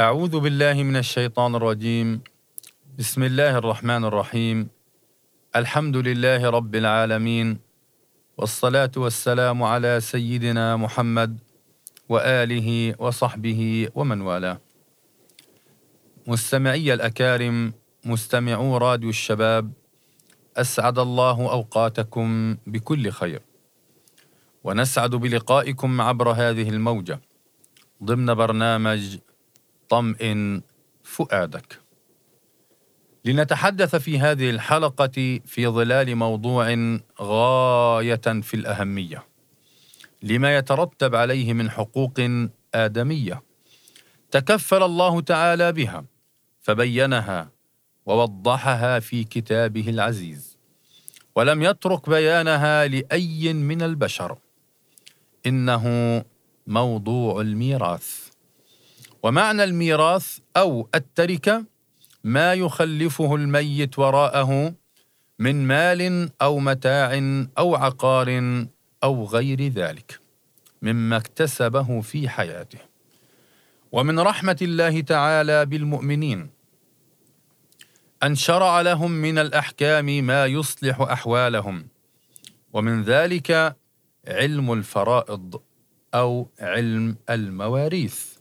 أعوذ بالله من الشيطان الرجيم. بسم الله الرحمن الرحيم. الحمد لله رب العالمين. والصلاة والسلام على سيدنا محمد وآله وصحبه ومن والاه. مستمعي الأكارم مستمعو راديو الشباب أسعد الله أوقاتكم بكل خير. ونسعد بلقائكم عبر هذه الموجة. ضمن برنامج طمئن فؤادك. لنتحدث في هذه الحلقة في ظلال موضوع غاية في الأهمية. لما يترتب عليه من حقوق آدمية. تكفل الله تعالى بها فبينها ووضحها في كتابه العزيز. ولم يترك بيانها لأي من البشر. إنه موضوع الميراث. ومعنى الميراث أو التركة ما يخلفه الميت وراءه من مال أو متاع أو عقار أو غير ذلك مما اكتسبه في حياته. ومن رحمة الله تعالى بالمؤمنين أن شرع لهم من الأحكام ما يصلح أحوالهم ومن ذلك علم الفرائض أو علم المواريث.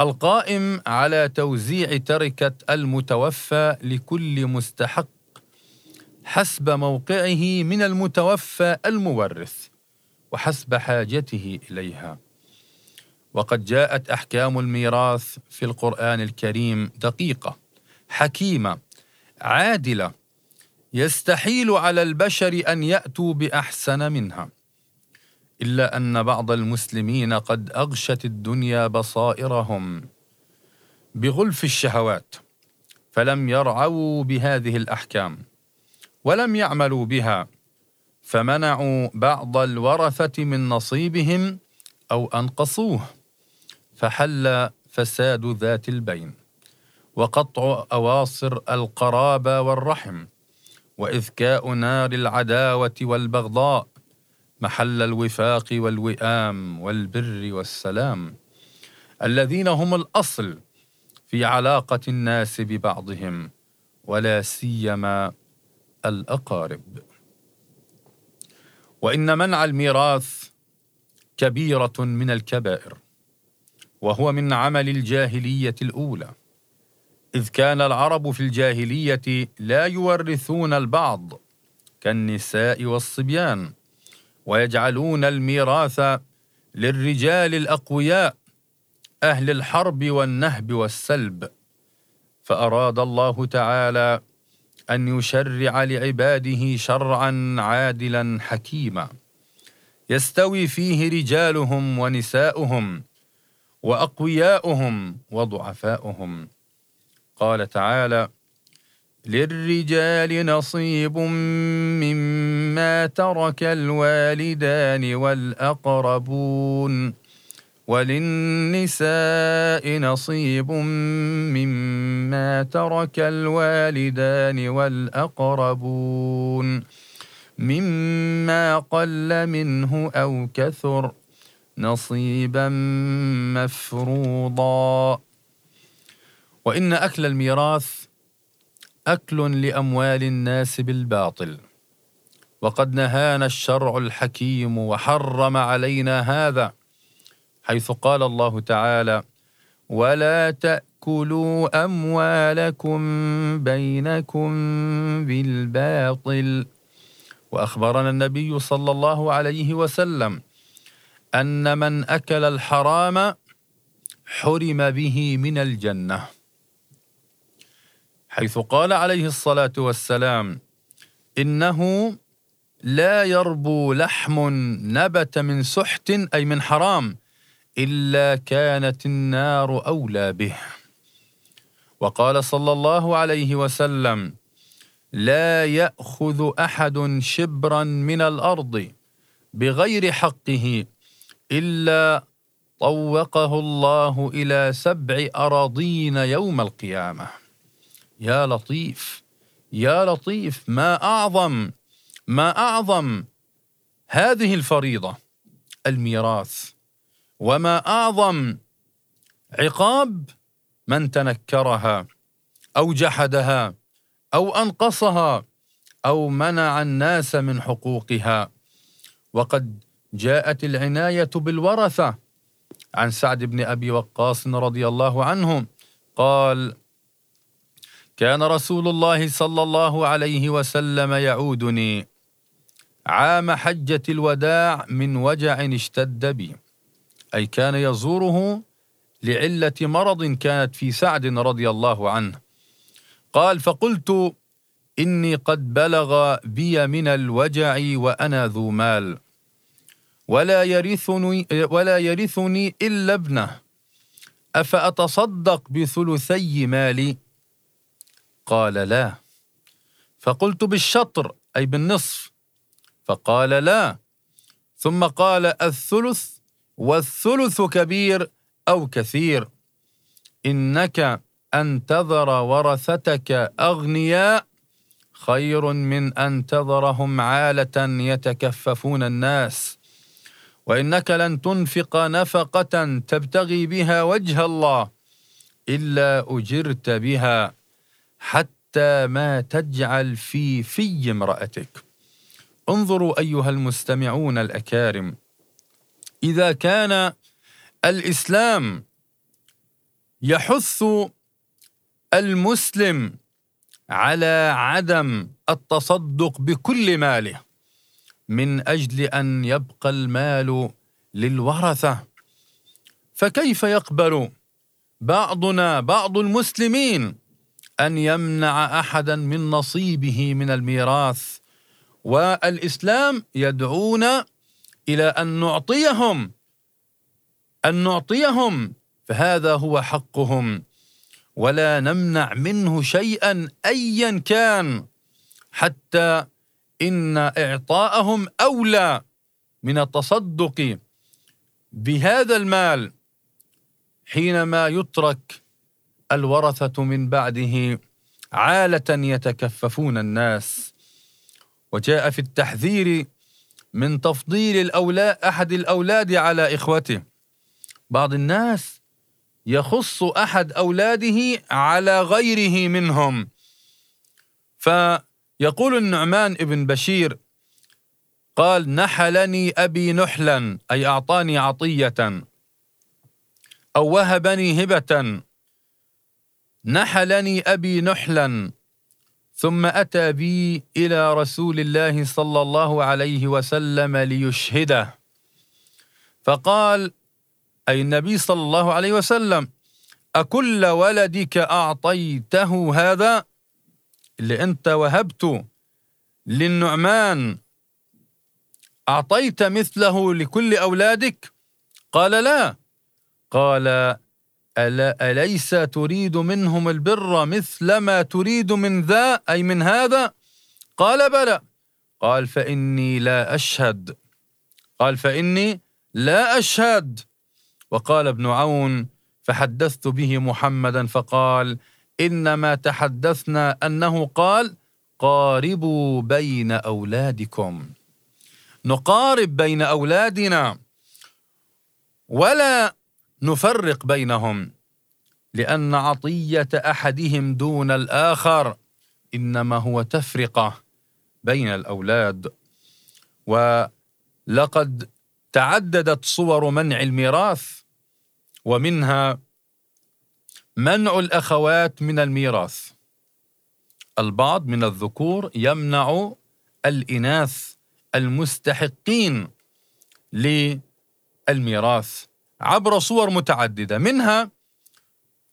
القائم على توزيع تركة المتوفى لكل مستحق حسب موقعه من المتوفى المورث وحسب حاجته إليها. وقد جاءت أحكام الميراث في القرآن الكريم دقيقة حكيمة عادلة يستحيل على البشر أن يأتوا بأحسن منها. إلا أن بعض المسلمين قد أغشت الدنيا بصائرهم بغلف الشهوات فلم يرعوا بهذه الأحكام ولم يعملوا بها فمنعوا بعض الورثة من نصيبهم أو أنقصوه فحل فساد ذات البين وقطع أواصر القرابة والرحم وإذكاء نار العداوة والبغضاء محل الوفاق والوئام والبر والسلام. الذين هم الأصل في علاقة الناس ببعضهم ولا سيما الأقارب. وإن منع الميراث كبيرة من الكبائر وهو من عمل الجاهلية الأولى. إذ كان العرب في الجاهلية لا يورثون البعض كالنساء والصبيان. ويجعلون الميراث للرجال الأقوياء أهل الحرب والنهب والسلب. فأراد الله تعالى أن يشرع لعباده شرعا عادلا حكيما. يستوي فيه رجالهم ونساؤهم وأقوياؤهم وضعفاؤهم. قال تعالى للرجال نصيب مما ترك الوالدان والاقربون وللنساء نصيب مما ترك الوالدان والاقربون مما قل منه أو كثر نصيبا مفروضا وان اكل الميراث أكل لأموال الناس بالباطل. وقد نهانا الشرع الحكيم وحرم علينا هذا حيث قال الله تعالى ولا تأكلوا أموالكم بينكم بالباطل. وأخبرنا النبي صلى الله عليه وسلم أن من أكل الحرام حرم به من الجنة. حيث قال عليه الصلاة والسلام إنه لا يربو لحم نبت من سحت أي من حرام إلا كانت النار أولى به. وقال صلى الله عليه وسلم لا يأخذ أحد شبرا من الأرض بغير حقه إلا طوقه الله إلى سبع أراضين يوم القيامة. يا لطيف يا لطيف ما أعظم ما أعظم هذه الفريضة الميراث. وما أعظم عقاب من تنكرها أو جحدها أو أنقصها أو منع الناس من حقوقها. وقد جاءت العناية بالورثة. عن سعد بن أبي وقاص رضي الله عنه قال كان رسول الله صلى الله عليه وسلم يعودني عام حجة الوداع من وجع اشتد بي. أي كان يزوره لعلة مرض كانت في سعد رضي الله عنه. قال فقلت إني قد بلغ بي من الوجع وأنا ذو مال. ولا يرثني ولا يرثني إلا ابنه. أفأتصدق بثلثي مالي؟ قال لا. فقلت بالشطر أي بالنصف. فقال لا. ثم قال الثلث والثلث كبير أو كثير. إنك أن تذر ورثتك أغنياء خير من أن تذرهم عالة يتكففون الناس. وإنك لن تنفق نفقة تبتغي بها وجه الله إلا أجرت بها. حتى ما تجعل في في امرأتك. انظروا أيها المستمعون الأكارم إذا كان الإسلام يحث المسلم على عدم التصدق بكل ماله من أجل أن يبقى المال للورثة فكيف يقبل بعضنا بعض المسلمين أن يمنع أحدا من نصيبه من الميراث. والإسلام يدعونا إلى أن نعطيهم أن نعطيهم فهذا هو حقهم. ولا نمنع منه شيئا ايا كان حتى إن إعطاءهم أولى من التصدق بهذا المال حينما يترك الورثة من بعده عالة يتكففون الناس. وجاء في التحذير من تفضيل الاولاد أحد الأولاد على إخوته. بعض الناس يخص أحد أولاده على غيره منهم. فيقول النعمان ابن بشير قال نحلني أبي نحلا أي أعطاني عطية أو وهبني هبة. نحلني أبي نحلا ثم أتى بي إلى رسول الله صلى الله عليه وسلم ليشهده. فقال أي النبي صلى الله عليه وسلم أكل ولدك أعطيته هذا؟ اللي أنت وهبته للنعمان. أعطيت مثله لكل أولادك؟ قال لا. قال ألا أليس تريد منهم البر مثل ما تريد من ذا أي من هذا؟ قال بلى. قال فإني لا أشهد. قال فإني لا أشهد. وقال ابن عون فحدثت به محمدا فقال إنما تحدثنا أنه قال قاربوا بين أولادكم. نقارب بين أولادنا. ولا نفرق بينهم لأن عطية أحدهم دون الآخر إنما هو تفرقة بين الأولاد. ولقد تعددت صور منع الميراث ومنها منع الأخوات من الميراث. البعض من الذكور يمنع الإناث المستحقين للميراث. عبر صور متعددة. منها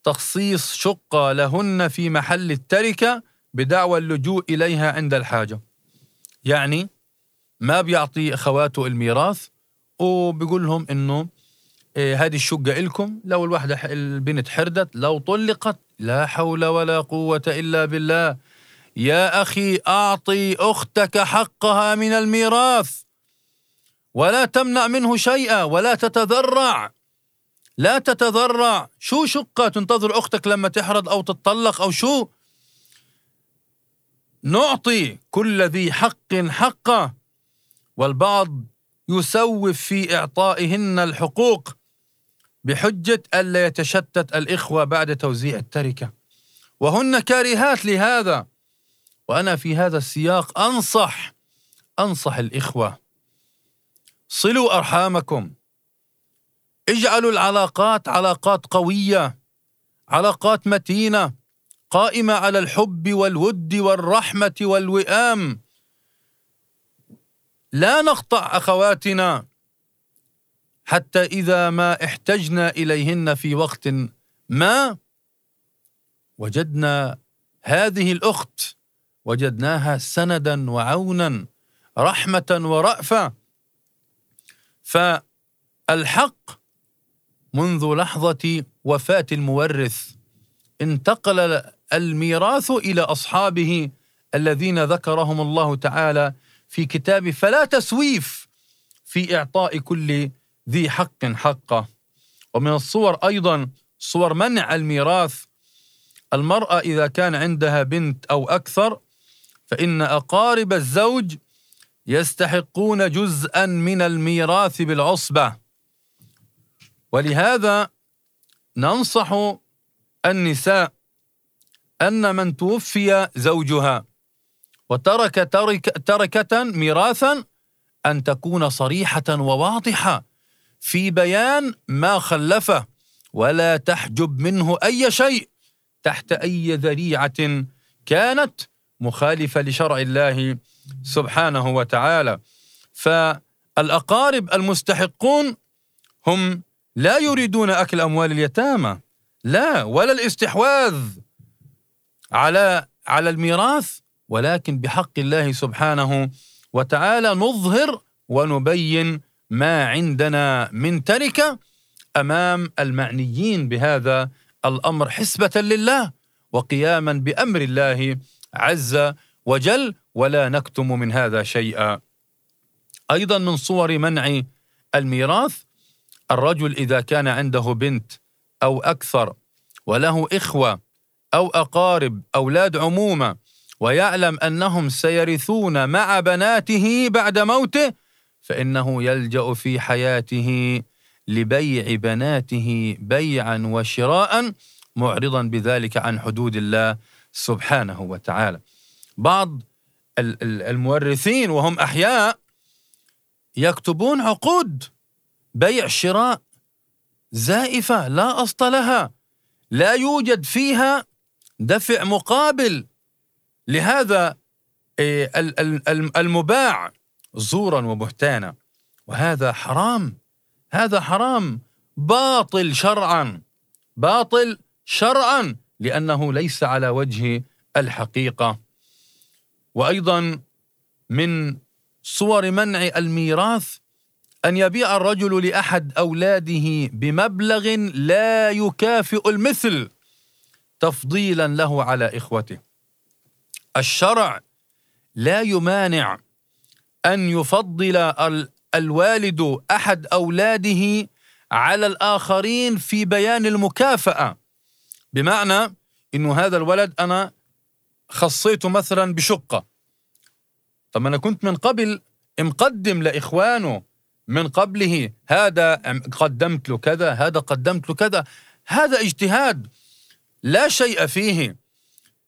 تخصيص شقة لهن في محل التركة بدعوى اللجوء إليها عند الحاجة. يعني ما بيعطي أخواته الميراث وبيقول لهم إنه إيه هذه الشقة إلكم. لو الواحدة البنت حردت لو طلقت لا حول ولا قوة إلا بالله. يا أخي أعطي أختك حقها من الميراث. ولا تمنع منه شيئا ولا تتذرع. لا تتذرع. شو شقة تنتظر أختك لما تحرد أو تتطلق أو شو؟ نعطي كل ذي حق حقه والبعض يسوف في إعطائهن الحقوق بحجة ألا يتشتت الإخوة بعد توزيع التركة. وهن كارهات لهذا وأنا في هذا السياق أنصح أنصح الإخوة. صلوا أرحامكم. اجعلوا العلاقات علاقات قوية علاقات متينة قائمة على الحب والود والرحمة والوئام. لا نقطع أخواتنا حتى إذا ما احتجنا إليهن في وقت ما. وجدنا هذه الأخت وجدناها سندا وعونا رحمة ورأفة. فالحق منذ لحظة وفاة المورث انتقل الميراث إلى أصحابه الذين ذكرهم الله تعالى في كتابه فلا تسويف في إعطاء كل ذي حق حقه. ومن الصور أيضا صور منع الميراث. المرأة إذا كان عندها بنت أو أكثر فإن أقارب الزوج يستحقون جزءا من الميراث بالعصبة. ولهذا ننصح النساء أن من توفي زوجها وترك ترك تركة ميراثا أن تكون صريحة وواضحة في بيان ما خلفه ولا تحجب منه أي شيء تحت أي ذريعة كانت مخالفة لشرع الله سبحانه وتعالى. فالأقارب المستحقون هم لا يريدون أكل أموال اليتامى لا ولا الاستحواذ على على الميراث ولكن بحق الله سبحانه وتعالى نظهر ونبين ما عندنا من تركة أمام المعنيين بهذا الأمر حسبة لله وقياما بأمر الله عز وجل ولا نكتم من هذا شيئا. أيضا من صور منع الميراث الرجل إذا كان عنده بنت أو أكثر وله إخوة أو أقارب أولاد عمومة ويعلم أنهم سيرثون مع بناته بعد موته فإنه يلجأ في حياته لبيع بناته بيعا وشراء معرضا بذلك عن حدود الله سبحانه وتعالى. بعض المورثين وهم أحياء يكتبون عقود بيع شراء زائفة لا أصل لها لا يوجد فيها دفع مقابل. لهذا إيه، المباع زورا وبهتانا. وهذا حرام هذا حرام. باطل شرعا باطل شرعا لأنه ليس على وجه الحقيقة. وأيضا من صور منع الميراث أن يبيع الرجل لأحد أولاده بمبلغ لا يكافئ المثل تفضيلا له على إخوته. الشرع لا يمانع أن يفضل الوالد أحد أولاده على الآخرين في بيان المكافأة. بمعنى إنه هذا الولد أنا خصيته مثلا بشقة. طب أنا كنت من قبل مقدم لإخوانه من قبله هذا قدمت له كذا هذا قدمت له كذا. هذا اجتهاد لا شيء فيه.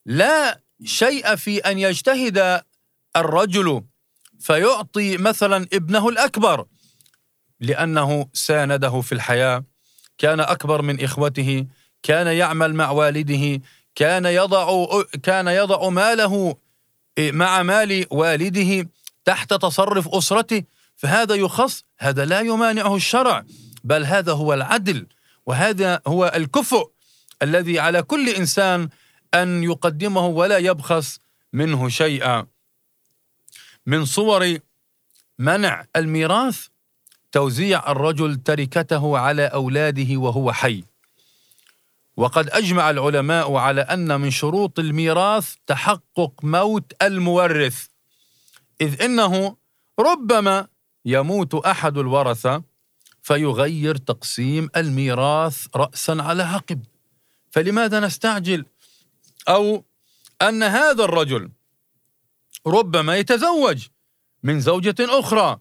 لا شيء في أن يجتهد الرجل فيعطي مثلا ابنه الأكبر لأنه سانده في الحياة. كان أكبر من إخوته كان يعمل مع والده كان يضع كان يضع ماله مع مال والده تحت تصرف أسرته فهذا يخص هذا لا يمانعه الشرع بل هذا هو العدل وهذا هو الكفؤ الذي على كل إنسان أن يقدمه ولا يبخس منه شيئا. من صور منع الميراث توزيع الرجل تركته على أولاده وهو حي. وقد أجمع العلماء على أن من شروط الميراث تحقق موت المورث. إذ إنه ربما يموت أحد الورثه فيغير تقسيم الميراث راسا على عقب. فلماذا نستعجل؟ أو أن هذا الرجل ربما يتزوج من زوجة أخرى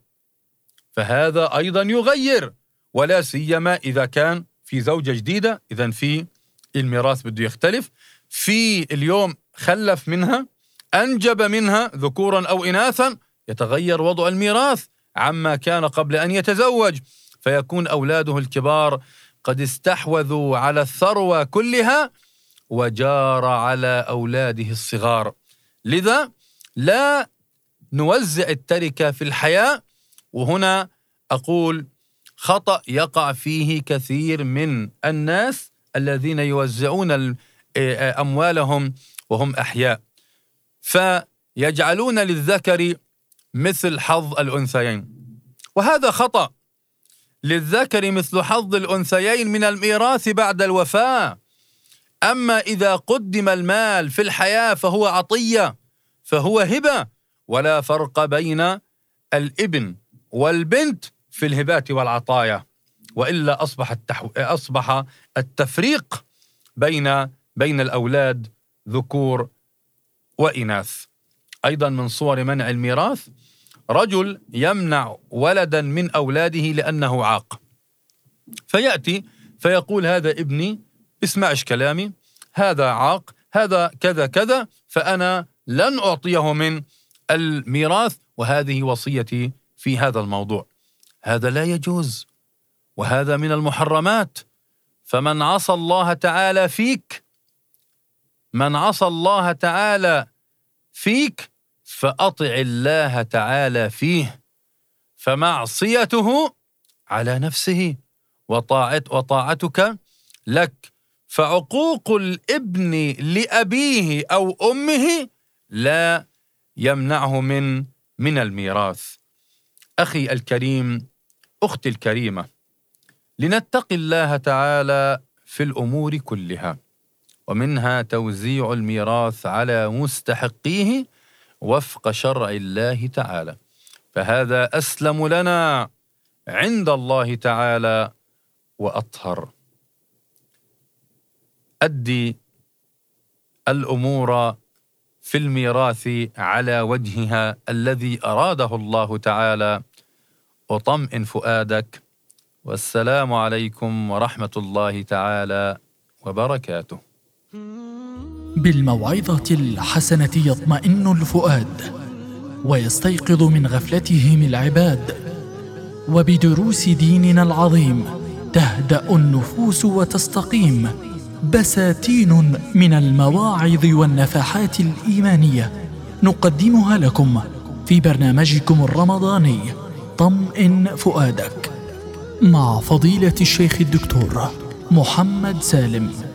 فهذا أيضا يغير ولا سيما إذا كان في زوجة جديدة اذا في الميراث بده يختلف. في اليوم خلف منها أنجب منها ذكورا أو إناثا يتغير وضع الميراث عما كان قبل أن يتزوج. فيكون أولاده الكبار قد استحوذوا على الثروة كلها وجار على أولاده الصغار. لذا لا نوزع التركة في الحياة. وهنا أقول خطأ يقع فيه كثير من الناس الذين يوزعون أموالهم وهم أحياء. فيجعلون للذكر مثل حظ الأنثيين. وهذا خطأ. للذكر مثل حظ الأنثيين من الميراث بعد الوفاة. أما إذا قدم المال في الحياة فهو عطية فهو هبة ولا فرق بين الإبن والبنت في الهبات والعطايا. وإلا أصبح التحو... أصبح التفريق بين بين الأولاد ذكور وإناث. أيضا من صور منع الميراث رجل يمنع ولدا من أولاده لأنه عاق. فيأتي فيقول هذا ابني اسمعش كلامي هذا عاق هذا كذا كذا فأنا لن أعطيه من الميراث وهذه وصيتي في هذا الموضوع. هذا لا يجوز. وهذا من المحرمات. فمن عصى الله تعالى فيك من عصى الله تعالى فيك فأطع الله تعالى فيه. فمعصيته على نفسه وطاعت وطاعتك لك. فعقوق الابن لأبيه أو أمه لا يمنعه من من الميراث. أخي الكريم أختي الكريمة لنتقي الله تعالى في الأمور كلها ومنها توزيع الميراث على مستحقيه وفق شرع الله تعالى. فهذا أسلم لنا عند الله تعالى وأطهر. أدي الأمور في الميراث على وجهها الذي أراده الله تعالى. وطمئن فؤادك. والسلام عليكم ورحمة الله تعالى وبركاته. بالموعظة الحسنة يطمئن الفؤاد ويستيقظ من غفلتهم العباد وبدروس ديننا العظيم تهدأ النفوس وتستقيم بساتين من المواعظ والنفحات الإيمانية نقدمها لكم في برنامجكم الرمضاني طمئن فؤادك. مع فضيلة الشيخ الدكتور محمد سالم.